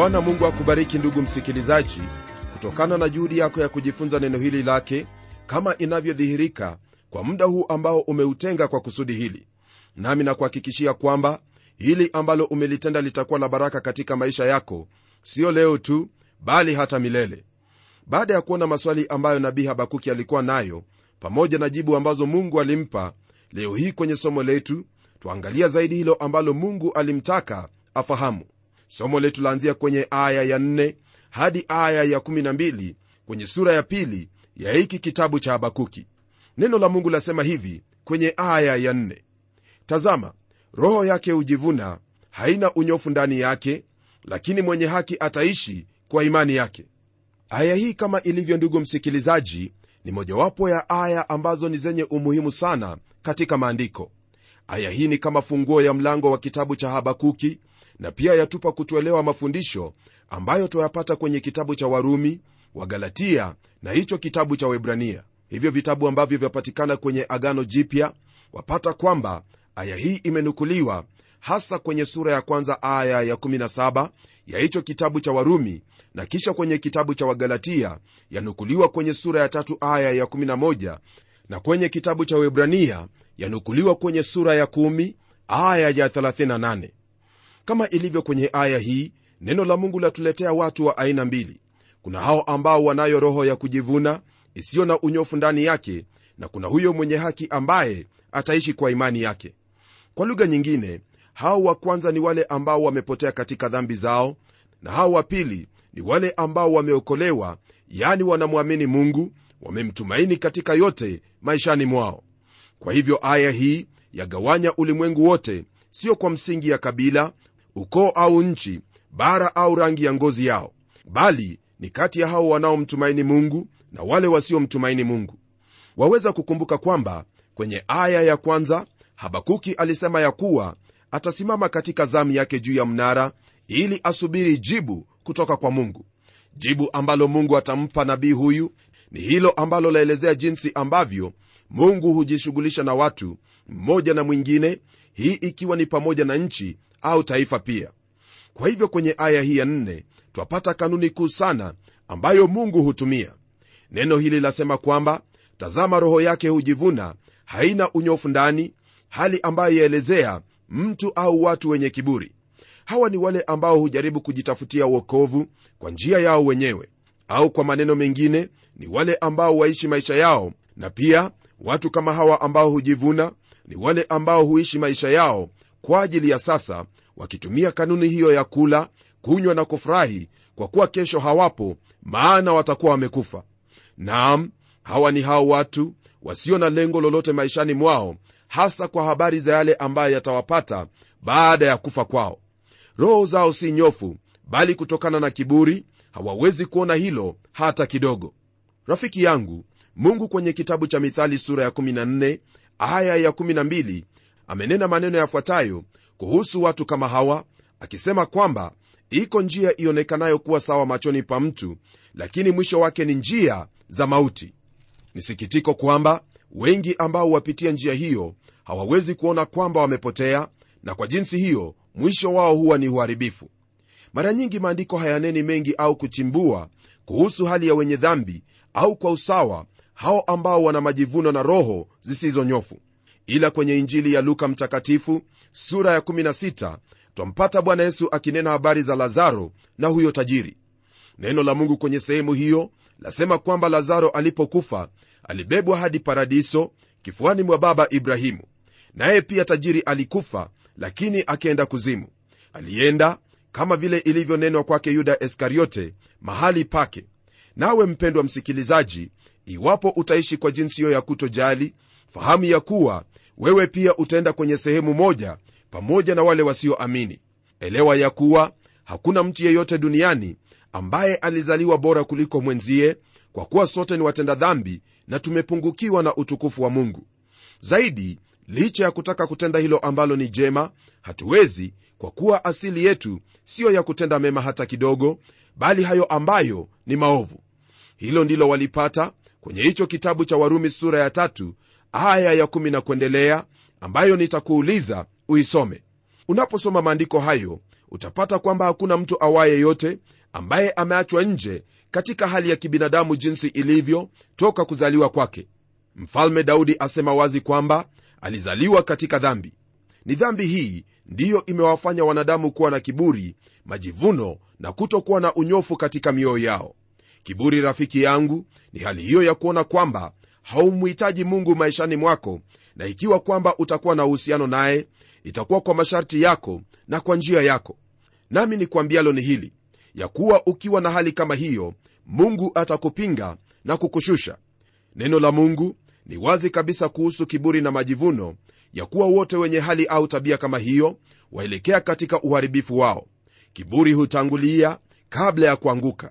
bwana mungu akubariki ndugu msikilizaji kutokana na juhudi yako ya kujifunza neno hili lake kama inavyodhihirika kwa muda huu ambao umeutenga kwa kusudi hili. Nami nakuhakikishia kwamba hili ambalo umelitenda litakuwa la baraka katika maisha yako siyo leo tu bali hata milele. Baada ya kuona maswali ambayo nabii habakuki alikuwa nayo pamoja na jibu ambazo mungu alimpa leo hii kwenye somo letu twaangalia zaidi hilo ambalo mungu alimtaka afahamu somo letu laanzia kwenye aya ya 4 hadi aya ya 12 kwenye sura ya pili ya hiki kitabu cha habakuki. Neno la mungu lasema hivi kwenye aya ya 4 tazama roho yake hujivuna haina unyofu ndani yake lakini mwenye haki ataishi kwa imani yake. Aya hii kama ilivyo ndugu msikilizaji ni mojawapo ya aya ambazo ni zenye umuhimu sana katika maandiko. Aya hii ni kama funguo ya mlango wa kitabu cha habakuki na pia yatupa kutuelewa mafundisho ambayo twayapata kwenye kitabu cha warumi wa galatia na hicho kitabu cha webrania hivyo vitabu ambavyo vyapatikana kwenye agano jipya wapata kwamba aya hii imenukuliwa hasa kwenye sura ya kwanza aya ya 17 ya hicho kitabu cha warumi na kisha kwenye kitabu cha wagalatia yanukuliwa kwenye sura ya tatu aya ya 11 na kwenye kitabu cha webrania yanukuliwa kwenye sura ya 1 aya ya 38 kama ilivyo kwenye aya hii neno la mungu latuletea watu wa aina mbili. Kuna hao ambao wanayo roho ya kujivuna isiyo na unyofu ndani yake na kuna huyo mwenye haki ambaye ataishi kwa imani yake. Kwa lugha nyingine hao wa kwanza ni wale ambao wamepotea katika dhambi zao na hao wa pili ni wale ambao wameokolewa yani wanamwamini mungu wamemtumaini katika yote maishani mwao. Kwa hivyo aya hii yagawanya ulimwengu wote sio kwa msingi ya kabila ukoo au nchi bara au rangi ya ngozi yao bali ni kati ya hao wanaomtumaini mungu na wale wasiomtumaini mungu. Waweza kukumbuka kwamba kwenye aya ya kwanza habakuki alisema ya kuwa atasimama katika zamu yake juu ya mnara ili asubiri jibu kutoka kwa mungu. Jibu ambalo mungu atampa nabii huyu ni hilo ambalo laelezea jinsi ambavyo mungu hujishughulisha na watu mmoja na mwingine hii ikiwa ni pamoja na nchi au taifa pia. Kwa hivyo kwenye aya hii ya nne twapata kanuni kuu sana ambayo mungu hutumia. Neno hili lasema kwamba tazama roho yake hujivuna haina unyofu ndani hali ambayo yaelezea mtu au watu wenye kiburi. Hawa ni wale ambao hujaribu kujitafutia uokovu kwa njia yao wenyewe au kwa maneno mengine ni wale ambao waishi maisha yao na pia watu kama hawa ambao hujivuna ni wale ambao huishi maisha yao kwa ajili ya sasa wakitumia kanuni hiyo ya kula kunywa na kufurahi kwa kuwa kesho hawapo maana watakuwa wamekufa. Naam hawa ni hao watu wasio na lengo lolote maishani mwao hasa kwa habari za yale ambayo yatawapata baada ya kufa kwao. Roho zao si nyofu bali kutokana na kiburi hawawezi kuona hilo hata kidogo. Rafiki yangu mungu kwenye kitabu cha mithali sura ya 14 aya ya 12 amenena maneno yafuatayo kuhusu watu kama hawa akisema kwamba iko njia ionekanayo kuwa sawa machoni pa mtu lakini mwisho wake ni njia za mauti. Ni sikitiko kwamba wengi ambao wapitia njia hiyo hawawezi kuona kwamba wamepotea na kwa jinsi hiyo mwisho wao huwa ni uharibifu. Mara nyingi maandiko hayaneni mengi au kuchimbua kuhusu hali ya wenye dhambi au kwa usawa hao ambao wana majivuno na roho zisizonyofu ila kwenye injili ya luka mtakatifu sura ya 16 twampata bwana yesu akinena habari za lazaro na huyo tajiri. Neno la mungu kwenye sehemu hiyo lasema kwamba lazaro alipokufa alibebwa hadi paradiso kifuani mwa baba ibrahimu. Naye pia tajiri alikufa lakini akienda kuzimu. Alienda kama vile ilivyonenwa kwake yuda iskariote mahali pake. Nawe mpendwa msikilizaji iwapo utaishi kwa jinsi hiyo ya kutojali fahamu ya kuwa wewe pia utaenda kwenye sehemu moja pamoja na wale wasioamini. Elewa ya kuwa hakuna mtu yeyote duniani ambaye alizaliwa bora kuliko mwenzie kwa kuwa sote ni watenda dhambi na tumepungukiwa na utukufu wa mungu. Zaidi licha ya kutaka kutenda hilo ambalo ni jema hatuwezi kwa kuwa asili yetu siyo ya kutenda mema hata kidogo bali hayo ambayo ni maovu. Hilo ndilo walipata kwenye hicho kitabu cha warumi sura ya tatu aya ya kumi na kuendelea ambayo nitakuuliza uisome. Unaposoma maandiko hayo utapata kwamba hakuna mtu awaye yote ambaye ameachwa nje katika hali ya kibinadamu jinsi ilivyo toka kuzaliwa kwake. Mfalme daudi asema wazi kwamba alizaliwa katika dhambi. Ni dhambi hii ndiyo imewafanya wanadamu kuwa na kiburi majivuno na kutokuwa na unyofu katika mioyo yao. Kiburi rafiki yangu ni hali hiyo ya kuona kwamba haumhitaji mungu maishani mwako na ikiwa kwamba utakuwa na uhusiano naye itakuwa kwa masharti yako na kwa njia yako. Nami ni kuambialo ni hili ya kuwa ukiwa na hali kama hiyo mungu atakupinga na kukushusha. Neno la mungu ni wazi kabisa kuhusu kiburi na majivuno ya kuwa wote wenye hali au tabia kama hiyo waelekea katika uharibifu wao. Kiburi hutangulia kabla ya kuanguka.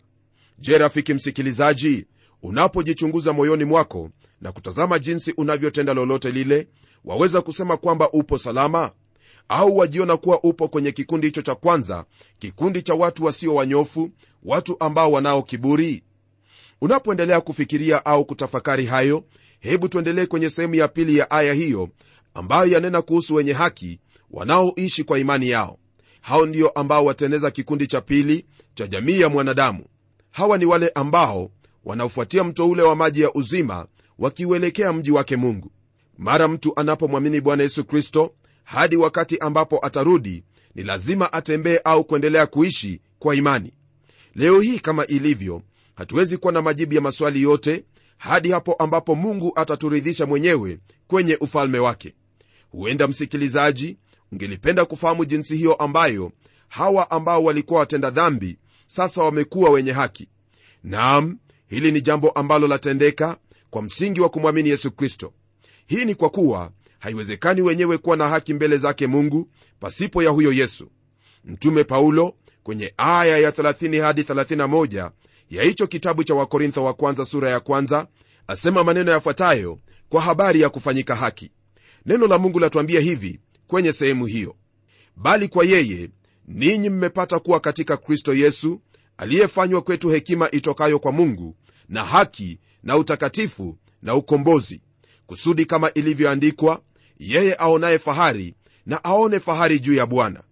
Je rafiki msikilizaji unapojichunguza moyoni mwako na kutazama jinsi unavyotenda lolote lile waweza kusema kwamba upo salama? Au wajiona kuwa upo kwenye kikundi hicho cha kwanza kikundi cha watu wasio wanyofu watu ambao wanao kiburi? Unapoendelea kufikiria au kutafakari hayo hebu tuendelee kwenye sehemu ya pili ya aya hiyo ambayo yanena kuhusu wenye haki wanaoishi kwa imani yao. Hao ndio ambao wateneza kikundi cha pili cha jamii ya mwanadamu. Hawa ni wale ambao wanaofuatia mto ule wa maji ya uzima wakiuelekea mji wake mungu. Mara mtu anapomwamini bwana yesu kristo hadi wakati ambapo atarudi ni lazima atembee au kuendelea kuishi kwa imani. Leo hii kama ilivyo hatuwezi kuwa na majibu ya maswali yote hadi hapo ambapo mungu ataturidhisha mwenyewe kwenye ufalme wake. Huenda msikilizaji ungelipenda kufahamu jinsi hiyo ambayo hawa ambao walikuwa watenda dhambi sasa wamekuwa wenye haki. Naam hili ni jambo ambalo latendeka kwa msingi wa kumwamini yesu kristo. Hii ni kwa kuwa haiwezekani wenyewe kuwa na haki mbele zake mungu pasipo ya huyo yesu. Mtume paulo kwenye aya ya 30 hadi 31 ya hicho kitabu cha wakorintho wa kwanza sura ya kwanza asema maneno yafuatayo kwa habari ya kufanyika haki. Neno la mungu latuambia hivi kwenye sehemu hiyo. Bali kwa yeye ninyi mmepata kuwa katika kristo yesu aliyefanywa kwetu hekima itokayo kwa mungu na haki na utakatifu na ukombozi kusudi kama ilivyoandikwa yeye aonaye fahari na aone fahari juu ya bwana.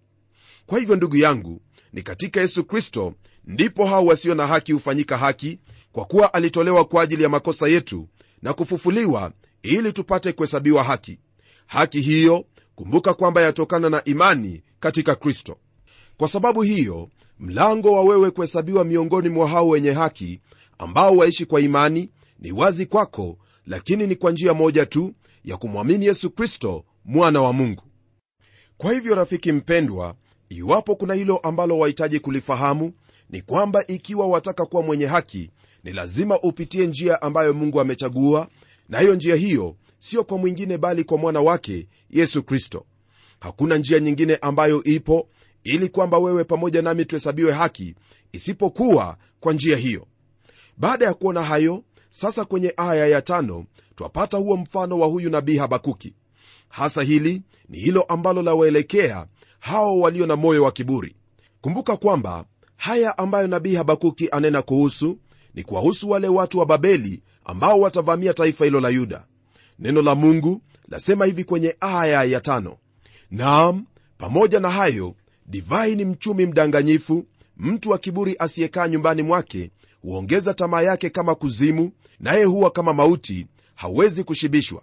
Kwa hivyo ndugu yangu ni katika yesu kristo ndipo hao wasio na haki hufanyika haki kwa kuwa alitolewa kwa ajili ya makosa yetu na kufufuliwa ili tupate kuhesabiwa haki. Haki hiyo kumbuka kwamba yatokana na imani katika kristo. Kwa sababu hiyo mlango wa wewe kuhesabiwa miongoni mwa hao wenye haki ambao waishi kwa imani ni wazi kwako lakini ni kwa njia moja tu ya kumwamini yesu kristo mwana wa mungu. Kwa hivyo rafiki mpendwa iwapo kuna hilo ambalo wahitaji kulifahamu ni kwamba ikiwa wataka kuwa mwenye haki ni lazima upitie njia ambayo mungu amechagua na hiyo njia hiyo sio kwa mwingine bali kwa mwana wake yesu kristo. Hakuna njia nyingine ambayo ipo ili kwamba wewe pamoja nami tuhesabiwe haki isipokuwa kwa njia hiyo. Baada ya kuona hayo sasa kwenye aya ya tano twapata huo mfano wa huyu nabii habakuki. Hasa hili ni hilo ambalo lawaelekea hao walio na moyo wa kiburi. Kumbuka kwamba haya ambayo nabii habakuki anena kuhusu ni kuwahusu wale watu wa babeli ambao watavamia taifa hilo la yuda. Neno la mungu lasema hivi kwenye aya ya tano. Naam pamoja na hayo divai ni mchumi mdanganyifu mtu wa kiburi asiyekaa nyumbani mwake huongeza tamaa yake kama kuzimu naye huwa kama mauti hawezi kushibishwa.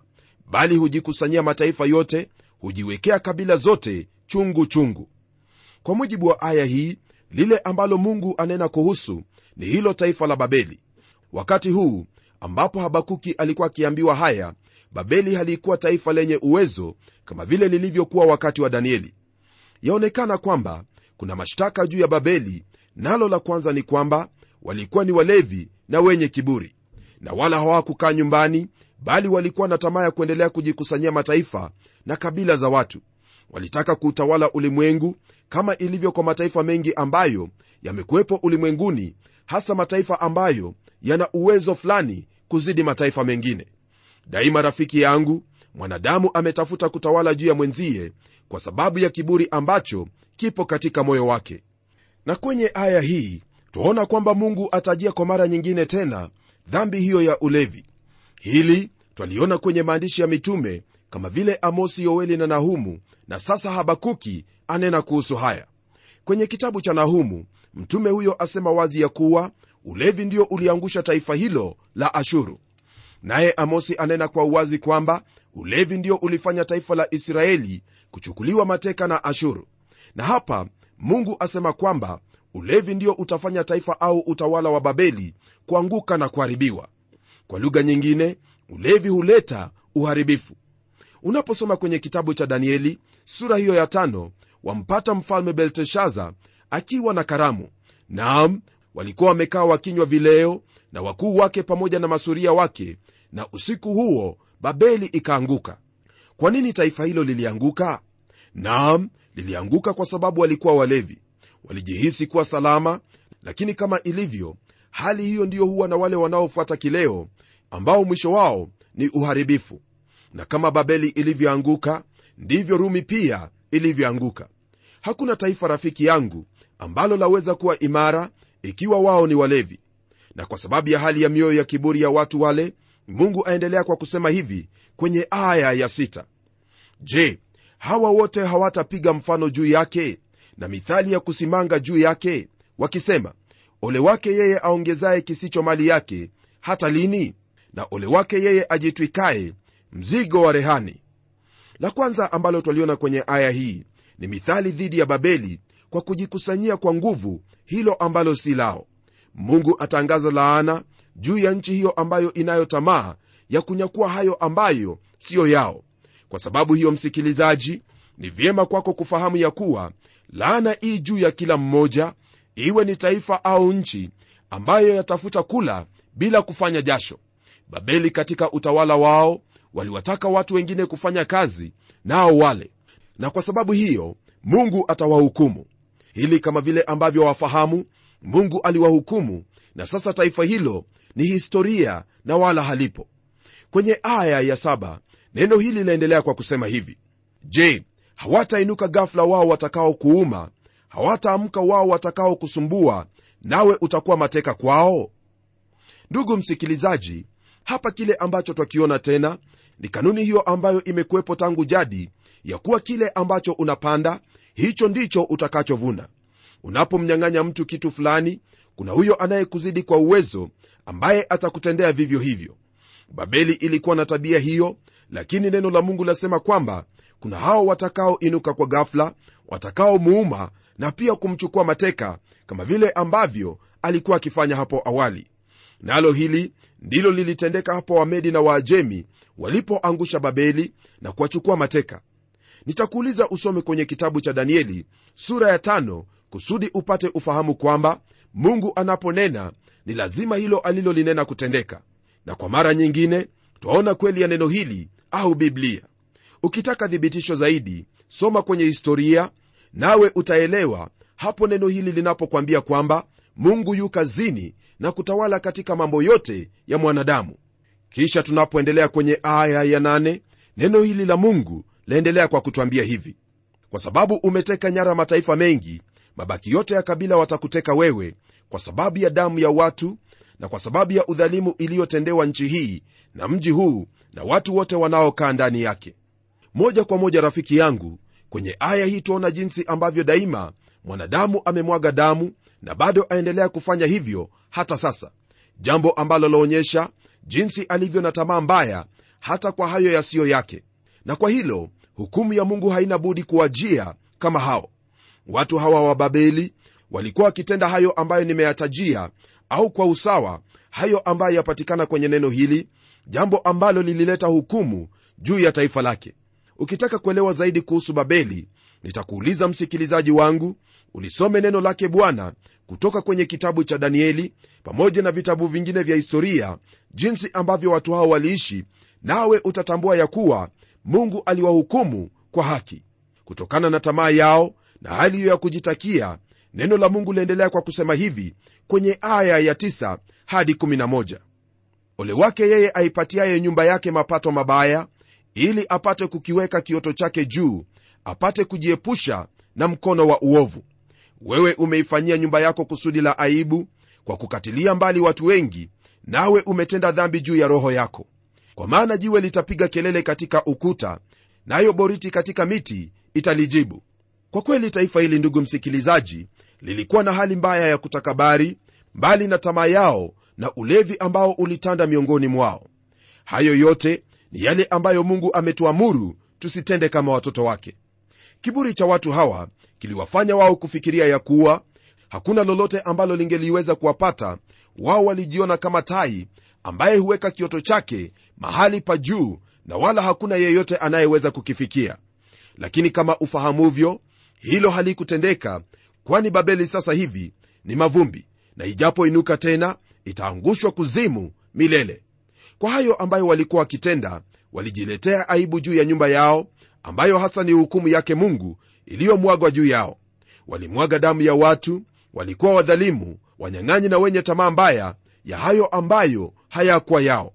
Bali hujikusanyia mataifa yote hujiwekea kabila zote chungu chungu. Kwa mujibu wa aya hii lile ambalo mungu anena kuhusu ni hilo taifa la babeli. Wakati huu ambapo habakuki alikuwa akiambiwa haya babeli halikuwa taifa lenye uwezo kama vile lilivyokuwa wakati wa danieli. Yaonekana kwamba kuna mashtaka juu ya babeli nalo la kwanza ni kwamba walikuwa ni walevi na wenye kiburi na wala hawakukaa nyumbani bali walikuwa na tamaa ya kuendelea kujikusanyia mataifa na kabila za watu. Walitaka kuutawala ulimwengu kama ilivyo kwa mataifa mengi ambayo yamekuwepo ulimwenguni hasa mataifa ambayo yana uwezo fulani kuzidi mataifa mengine. Daima rafiki yangu mwanadamu ametafuta kutawala juu ya mwenzie kwa sababu ya kiburi ambacho kipo katika moyo wake. Na kwenye aya hii twaona kwamba mungu atajia kwa mara nyingine tena dhambi hiyo ya ulevi. Hili twaliona kwenye maandishi ya mitume kama vile amosi yoeli na nahumu na sasa habakuki anena kuhusu haya. Kwenye kitabu cha nahumu mtume huyo asema wazi ya kuwa ulevi ndio uliangusha taifa hilo la ashuru. Naye amosi anena kwa uwazi kwamba ulevi ndio ulifanya taifa la israeli kuchukuliwa mateka na ashuru. Na hapa mungu asema kwamba ulevi ndio utafanya taifa au utawala wa babeli kuanguka na kuharibiwa. Kwa lugha nyingine ulevi huleta uharibifu. Unaposoma kwenye kitabu cha danieli sura hiyo ya tano wampata mfalme belteshaza akiwa na karamu. Naam walikuwa wamekaa wakinywa vileo na wakuu wake pamoja na masuria wake na usiku huo babeli ikaanguka. Kwa nini taifa hilo lilianguka? Naam lilianguka kwa sababu walikuwa walevi walijihisi kuwa salama lakini kama ilivyo hali hiyo ndiyo huwa na wale wanaofuata kileo ambao mwisho wao ni uharibifu. Na kama babeli ilivyoanguka ndivyo rumi pia ilivyoanguka. Hakuna taifa rafiki yangu ambalo laweza kuwa imara ikiwa wao ni walevi. Na kwa sababu ya hali ya mioyo ya kiburi ya watu wale mungu aendelea kwa kusema hivi kwenye aya ya sita. Je hawa wote hawatapiga mfano juu yake na mithali ya kusimanga juu yake wakisema ole wake yeye aongezaye kisicho mali yake hata lini? Na ole wake yeye ajitwikaye mzigo wa rehani. La kwanza ambalo twaliona kwenye aya hii ni mithali dhidi ya babeli kwa kujikusanyia kwa nguvu hilo ambalo si lao. Mungu atangaza laana juu ya nchi hiyo ambayo inayo tamaa ya kunyakua hayo ambayo siyo yao. Kwa sababu hiyo msikilizaji ni vyema kwako kufahamu ya kuwa laana ii juu ya kila mmoja iwe ni taifa au nchi ambayo yatafuta kula bila kufanya jasho. Babeli katika utawala wao waliwataka watu wengine kufanya kazi nao wale. Na kwa sababu hiyo mungu atawahukumu. Hili kama vile ambavyo wafahamu mungu aliwahukumu na sasa taifa hilo ni historia na wala halipo. Kwenye aya ya saba neno hili linaendelea kwa kusema hivi. Je hawatainuka ghafula wao watakaokuuma hawataamka wao watakaokusumbua nawe utakuwa mateka kwao? Ndugu msikilizaji hapa kile ambacho twakiona tena ni kanuni hiyo ambayo imekuwepo tangu jadi ya kuwa kile ambacho unapanda hicho ndicho utakachovuna. Unapomnyang'anya mtu kitu fulani kuna huyo anayekuzidi kwa uwezo ambaye atakutendea vivyo hivyo. Babeli ilikuwa na tabia hiyo lakini neno la mungu lasema kwamba kuna hao watakaoinuka kwa gafla watakaomuuma na pia kumchukua mateka kama vile ambavyo alikuwa akifanya hapo awali. Nalo hili ndilo lilitendeka hapo wamedi na waajemi walipoangusha babeli na kuwachukua mateka. Nitakuuliza usome kwenye kitabu cha danieli sura ya tano kusudi upate ufahamu kwamba mungu anaponena ni lazima hilo alilolinena kutendeka. Na kwa mara nyingine twaona kweli ya neno hili au biblia ukitaka thibitisho zaidi soma kwenye historia nawe utaelewa hapo neno hili linapokwambia kwamba mungu yu kazini na kutawala katika mambo yote ya mwanadamu. Kisha tunapoendelea kwenye aya ya nane, neno hili la mungu laendelea kwa kutwambia hivi. Kwa sababu umeteka nyara mataifa mengi mabaki yote ya kabila watakuteka wewe kwa sababu ya damu ya watu na kwa sababu ya udhalimu iliyotendewa nchi hii na mji huu na watu wote wanaokaa ndani yake moja kwa moja rafiki yangu kwenye aya hii tuona jinsi ambavyo daima mwanadamu amemwaga damu na bado aendelea kufanya hivyo hata sasa. Jambo ambalo laonyesha jinsi alivyo na tamaa mbaya hata kwa hayo yasiyo yake. Na kwa hilo hukumu ya mungu haina budi kuwajia kama hao. Watu hawa wa babeli walikuwa wakitenda hayo ambayo nimeyatajia au kwa usawa hayo ambayo yapatikana kwenye neno hili jambo ambalo lilileta hukumu juu ya taifa lake ukitaka kuelewa zaidi kuhusu babeli nitakuuliza msikilizaji wangu ulisome neno lake bwana kutoka kwenye kitabu cha danieli pamoja na vitabu vingine vya historia jinsi ambavyo watu hao waliishi nawe utatambua ya kuwa mungu aliwahukumu kwa haki. Kutokana na tamaa yao na hali hiyo ya kujitakia neno la mungu liendelea kwa kusema hivi kwenye aya ya 9 hadi 11 ole wake yeye aipatiaye nyumba yake mapato mabaya ili apate kukiweka kioto chake juu apate kujiepusha na mkono wa uovu. Wewe umeifanyia nyumba yako kusudi la aibu kwa kukatilia mbali watu wengi nawe umetenda dhambi juu ya roho yako. Kwa maana jiwe litapiga kelele katika ukuta nayo boriti katika miti italijibu. Kwa kweli taifa hili ndugu msikilizaji lilikuwa na hali mbaya ya kutakabari mbali na tamaa yao na ulevi ambao ulitanda miongoni mwao. Hayo yote ni yale ambayo mungu ametuamuru tusitende kama watoto wake. Kiburi cha watu hawa kiliwafanya wao kufikiria ya kuwa hakuna lolote ambalo lingeliweza kuwapata. Wao walijiona kama tai ambaye huweka kioto chake mahali pa juu na wala hakuna yeyote anayeweza kukifikia. Lakini kama ufahamuvyo hilo halikutendeka kwani babeli sasa hivi ni mavumbi na ijapoinuka tena itaangushwa kuzimu milele kwa hayo ambayo walikuwa wakitenda walijiletea aibu juu ya nyumba yao ambayo hasa ni hukumu yake mungu iliyomwagwa juu yao. Walimwaga damu ya watu walikuwa wadhalimu wanyang'anyi na wenye tamaa mbaya ya hayo ambayo hayakuwa yao.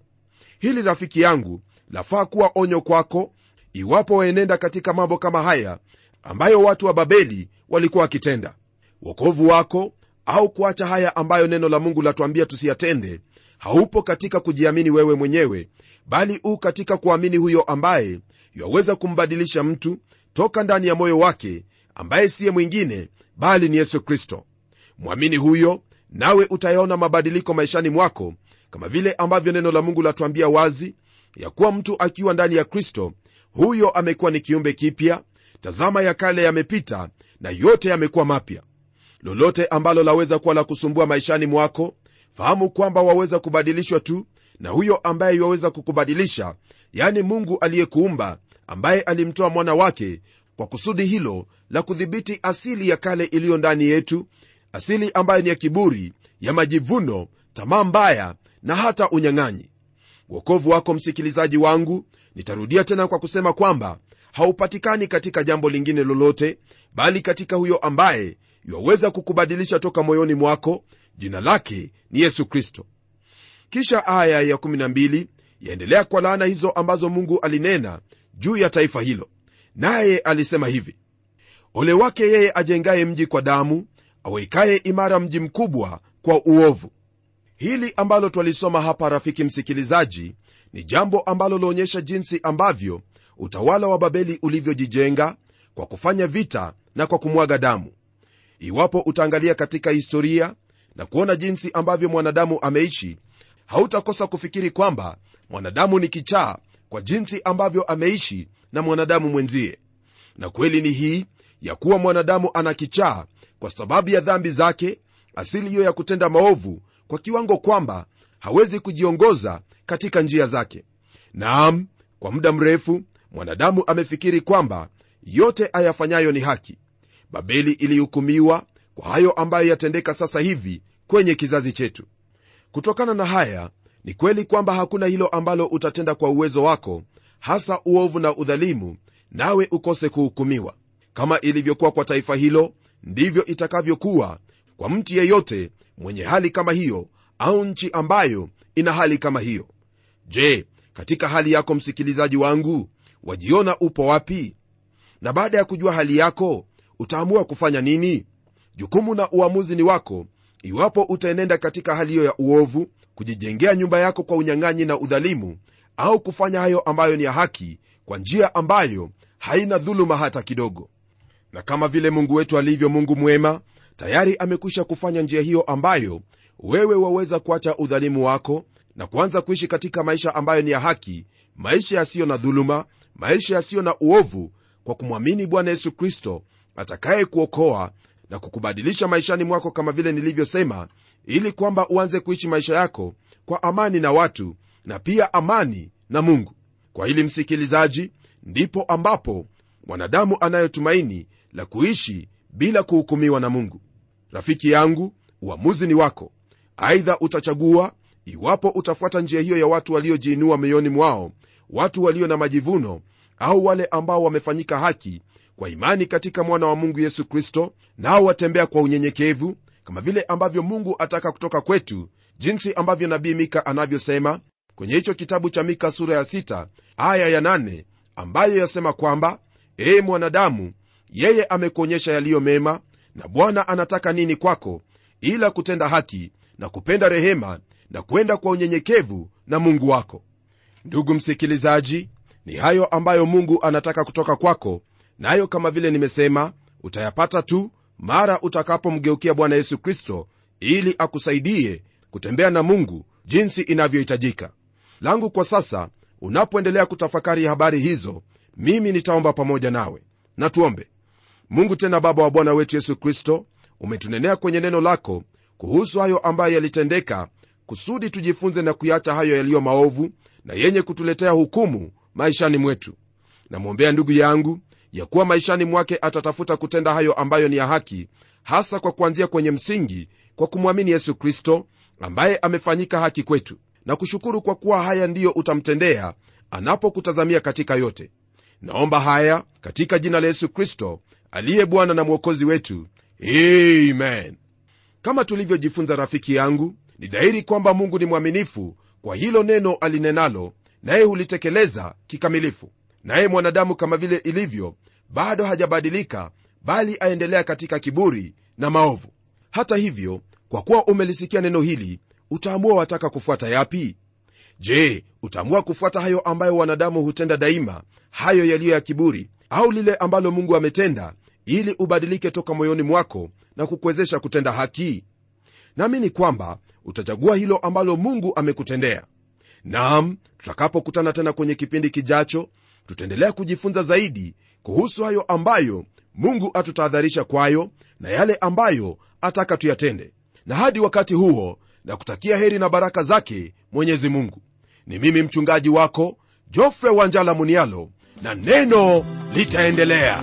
Hili rafiki yangu lafaa kuwa onyo kwako iwapo waenenda katika mambo kama haya ambayo watu wa babeli walikuwa wakitenda. Wokovu wako au kuacha haya ambayo neno la mungu latuambia tusiyatende haupo katika kujiamini wewe mwenyewe bali u katika kuamini huyo ambaye yaweza kumbadilisha mtu toka ndani ya moyo wake ambaye siye mwingine bali ni yesu kristo. Mwamini huyo nawe utayaona mabadiliko maishani mwako kama vile ambavyo neno la mungu latuambia wazi ya kuwa mtu akiwa ndani ya kristo huyo amekuwa ni kiumbe kipya tazama ya kale yamepita na yote yamekuwa mapya lolote ambalo laweza kuwa la kusumbua maishani mwako fahamu kwamba waweza kubadilishwa tu na huyo ambaye iwaweza kukubadilisha yani mungu aliyekuumba ambaye alimtoa mwana wake kwa kusudi hilo la kudhibiti asili ya kale iliyo ndani yetu asili ambayo ni ya kiburi ya majivuno tamaa mbaya na hata unyang'anyi. Uokovu wako msikilizaji wangu nitarudia tena kwa kusema kwamba haupatikani katika jambo lingine lolote bali katika huyo ambaye yaweza kukubadilisha toka moyoni mwako jina lake ni yesu kristo. Kisha aya ya 12 yaendelea kwa laana hizo ambazo mungu alinena juu ya taifa hilo. Naye alisema hivi ole wake yeye ajengaye mji kwa damu awekaye imara mji mkubwa kwa uovu. Hili ambalo twalisoma hapa rafiki msikilizaji ni jambo ambalo laonyesha jinsi ambavyo utawala wa babeli ulivyojijenga kwa kufanya vita na kwa kumwaga damu iwapo utaangalia katika historia na kuona jinsi ambavyo mwanadamu ameishi hautakosa kufikiri kwamba mwanadamu ni kichaa kwa jinsi ambavyo ameishi na mwanadamu mwenzie. Na kweli ni hii ya kuwa mwanadamu ana kichaa kwa sababu ya dhambi zake asili hiyo ya kutenda maovu kwa kiwango kwamba hawezi kujiongoza katika njia zake. Naam kwa muda mrefu mwanadamu amefikiri kwamba yote ayafanyayo ni haki babeli ilihukumiwa kwa hayo ambayo yatendeka sasa hivi kwenye kizazi chetu. Kutokana na haya ni kweli kwamba hakuna hilo ambalo utatenda kwa uwezo wako hasa uovu na udhalimu nawe ukose kuhukumiwa. Kama ilivyokuwa kwa taifa hilo ndivyo itakavyokuwa kwa mtu yeyote mwenye hali kama hiyo au nchi ambayo ina hali kama hiyo. Je katika hali yako msikilizaji wangu wajiona upo wapi? Na baada ya kujua hali yako utaamua kufanya nini? Jukumu na uamuzi ni wako. Iwapo utaenenda katika hali hiyo ya uovu kujijengea nyumba yako kwa unyang'anyi na udhalimu au kufanya hayo ambayo ni ya haki kwa njia ambayo haina dhuluma hata kidogo. Na kama vile mungu wetu alivyo mungu mwema tayari amekwisha kufanya njia hiyo ambayo wewe waweza kuacha udhalimu wako na kuanza kuishi katika maisha ambayo ni ya haki maisha yasiyo na dhuluma maisha yasiyo na uovu kwa kumwamini bwana yesu kristo atakaye kuokoa na kukubadilisha maishani mwako kama vile nilivyosema ili kwamba uanze kuishi maisha yako kwa amani na watu na pia amani na mungu. Kwa hili msikilizaji ndipo ambapo mwanadamu anayotumaini la kuishi bila kuhukumiwa na mungu. Rafiki yangu uamuzi ni wako. Aidha utachagua iwapo utafuata njia hiyo ya watu waliojiinua mioyoni mwao watu walio na majivuno au wale ambao wamefanyika haki kwa imani katika mwana wa mungu yesu kristo nao watembea kwa unyenyekevu kama vile ambavyo mungu ataka kutoka kwetu jinsi ambavyo nabii mika anavyosema kwenye hicho kitabu cha mika sura ya sita, aya ya 8 ambayo yasema kwamba ee mwanadamu yeye amekuonyesha yaliyo mema na bwana anataka nini kwako ila kutenda haki na kupenda rehema na kwenda kwa unyenyekevu na mungu wako. Ndugu msikilizaji ni hayo ambayo mungu anataka kutoka kwako nayo na kama vile nimesema utayapata tu mara utakapomgeukia bwana yesu kristo ili akusaidie kutembea na mungu jinsi inavyohitajika. Langu kwa sasa unapoendelea kutafakari habari hizo mimi nitaomba pamoja nawe. Na tuombe. Mungu tena baba wa bwana wetu yesu kristo umetunenea kwenye neno lako kuhusu hayo ambayo yalitendeka kusudi tujifunze na kuyacha hayo yaliyo maovu na yenye kutuletea hukumu maishani mwetu. Namwombea ndugu yangu ya kuwa maishani mwake atatafuta kutenda hayo ambayo ni ya haki hasa kwa kuanzia kwenye msingi kwa kumwamini yesu kristo ambaye amefanyika haki kwetu na kushukuru kwa kuwa haya ndiyo utamtendea anapokutazamia katika yote. Naomba haya katika jina la yesu kristo aliye bwana na mwokozi wetu. Amen. Kama tulivyojifunza rafiki yangu ni dhahiri kwamba mungu ni mwaminifu kwa hilo neno alinenalo naye hulitekeleza kikamilifu naye mwanadamu kama vile ilivyo bado hajabadilika bali aendelea katika kiburi na maovu. Hata hivyo kwa kuwa umelisikia neno hili utaamua wataka kufuata yapi? Je utaamua kufuata hayo ambayo wanadamu hutenda daima hayo yaliyo ya kiburi au lile ambalo mungu ametenda ili ubadilike toka moyoni mwako na kukuwezesha kutenda haki? Naamini kwamba utachagua hilo ambalo mungu amekutendea. Nam tutakapokutana tena kwenye kipindi kijacho tutaendelea kujifunza zaidi kuhusu hayo ambayo mungu atutahadharisha kwayo na yale ambayo ataka tuyatende. Na hadi wakati huo na kutakia heri na baraka zake mwenyezi mungu. Ni mimi mchungaji wako jofre wanjala munialo na neno litaendelea